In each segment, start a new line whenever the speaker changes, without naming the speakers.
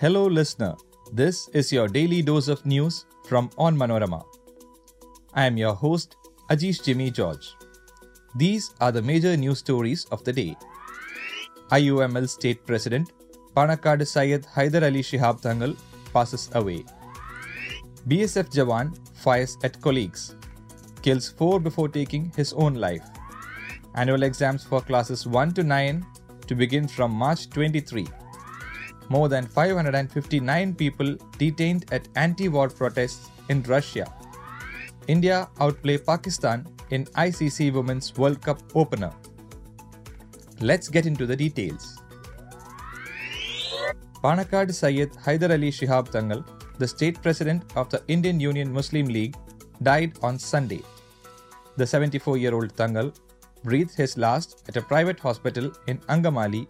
Hello, listener. This is your daily dose of news from Onmanorama. I am your host, Ajish Jimmy George. These are the major news stories of the day. IUML State President Panakkad Syed Haider Ali Shihab Thangal passes away. BSF Jawan fires at colleagues, kills four before taking his own life. Annual exams for classes 1 to 9 to begin from March 23 more than 559 people detained at anti war protests in Russia. India outplay Pakistan in ICC Women's World Cup opener. Let's get into the details. Panakkad Syed Haider Ali Shihab Thangal, the state president of the Indian Union Muslim League, died on Sunday. The 74 year old Thangal breathed his last at a private hospital in Angamali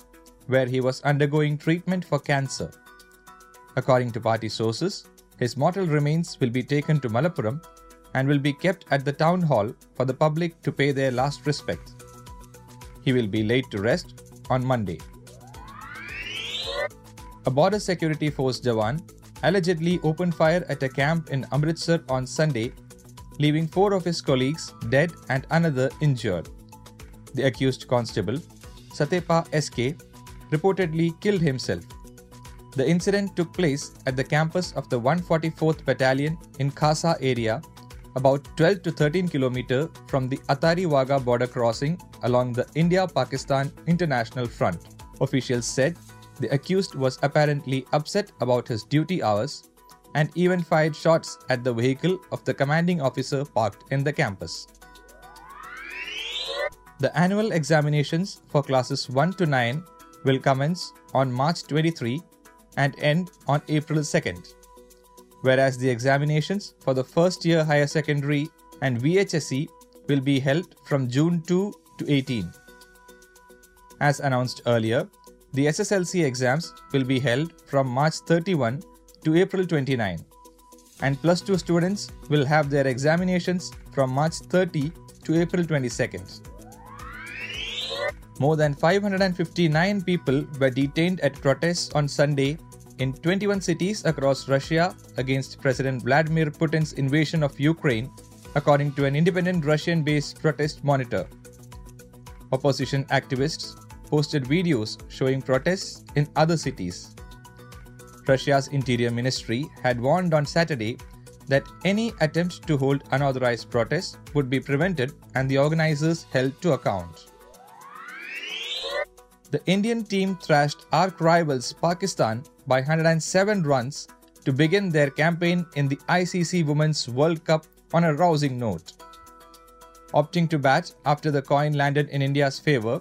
where he was undergoing treatment for cancer. According to party sources, his mortal remains will be taken to Malappuram and will be kept at the town hall for the public to pay their last respects. He will be laid to rest on Monday. A border security force Jawan allegedly opened fire at a camp in Amritsar on Sunday, leaving four of his colleagues dead and another injured. The accused constable, Satepa SK, reportedly killed himself. The incident took place at the campus of the 144th Battalion in Khasa area, about 12 to 13 km from the Atari Wagah border crossing along the India Pakistan International Front. Officials said the accused was apparently upset about his duty hours and even fired shots at the vehicle of the commanding officer parked in the campus. The annual examinations for classes 1 to 9 will commence on March 23 and end on April 2nd, whereas the examinations for the first year higher secondary and VHSE will be held from June 2 to 18. As announced earlier, the SSLC exams will be held from March 31 to April 29, and plus 2 students will have their examinations from March 30 to April 22nd. More than 559 people were detained at protests on Sunday in 21 cities across Russia against President Vladimir Putin's invasion of Ukraine, according to an independent Russian based protest monitor. Opposition activists posted videos showing protests in other cities. Russia's Interior Ministry had warned on Saturday that any attempt to hold unauthorized protests would be prevented and the organizers held to account. The Indian team thrashed arch rivals Pakistan by 107 runs to begin their campaign in the ICC Women's World Cup on a rousing note. Opting to bat after the coin landed in India's favour,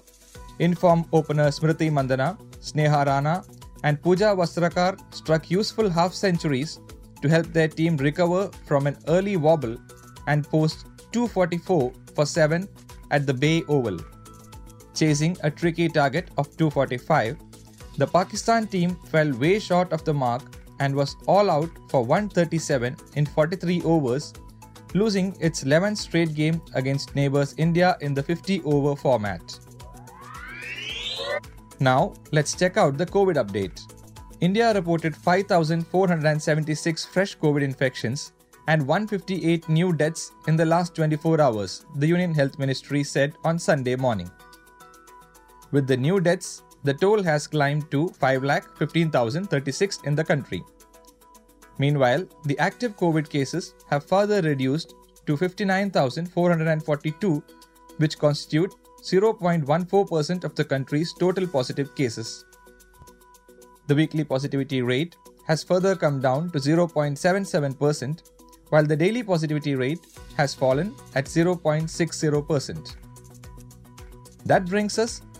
inform opener Smriti Mandhana, Sneha Rana, and Pooja Vastrakar struck useful half centuries to help their team recover from an early wobble and post 244 for 7 at the Bay Oval chasing a tricky target of 245, the Pakistan team fell way short of the mark and was all out for 137 in 43 overs, losing its 11th straight game against neighbours India in the 50 over format. Now, let's check out the COVID update. India reported 5,476 fresh COVID infections and 158 new deaths in the last 24 hours, the Union Health Ministry said on Sunday morning. With the new deaths, the toll has climbed to 5,15,036 in the country. Meanwhile, the active COVID cases have further reduced to 59,442, which constitute 0.14% of the country's total positive cases. The weekly positivity rate has further come down to 0.77%, while the daily positivity rate has fallen at 0.60%. That brings us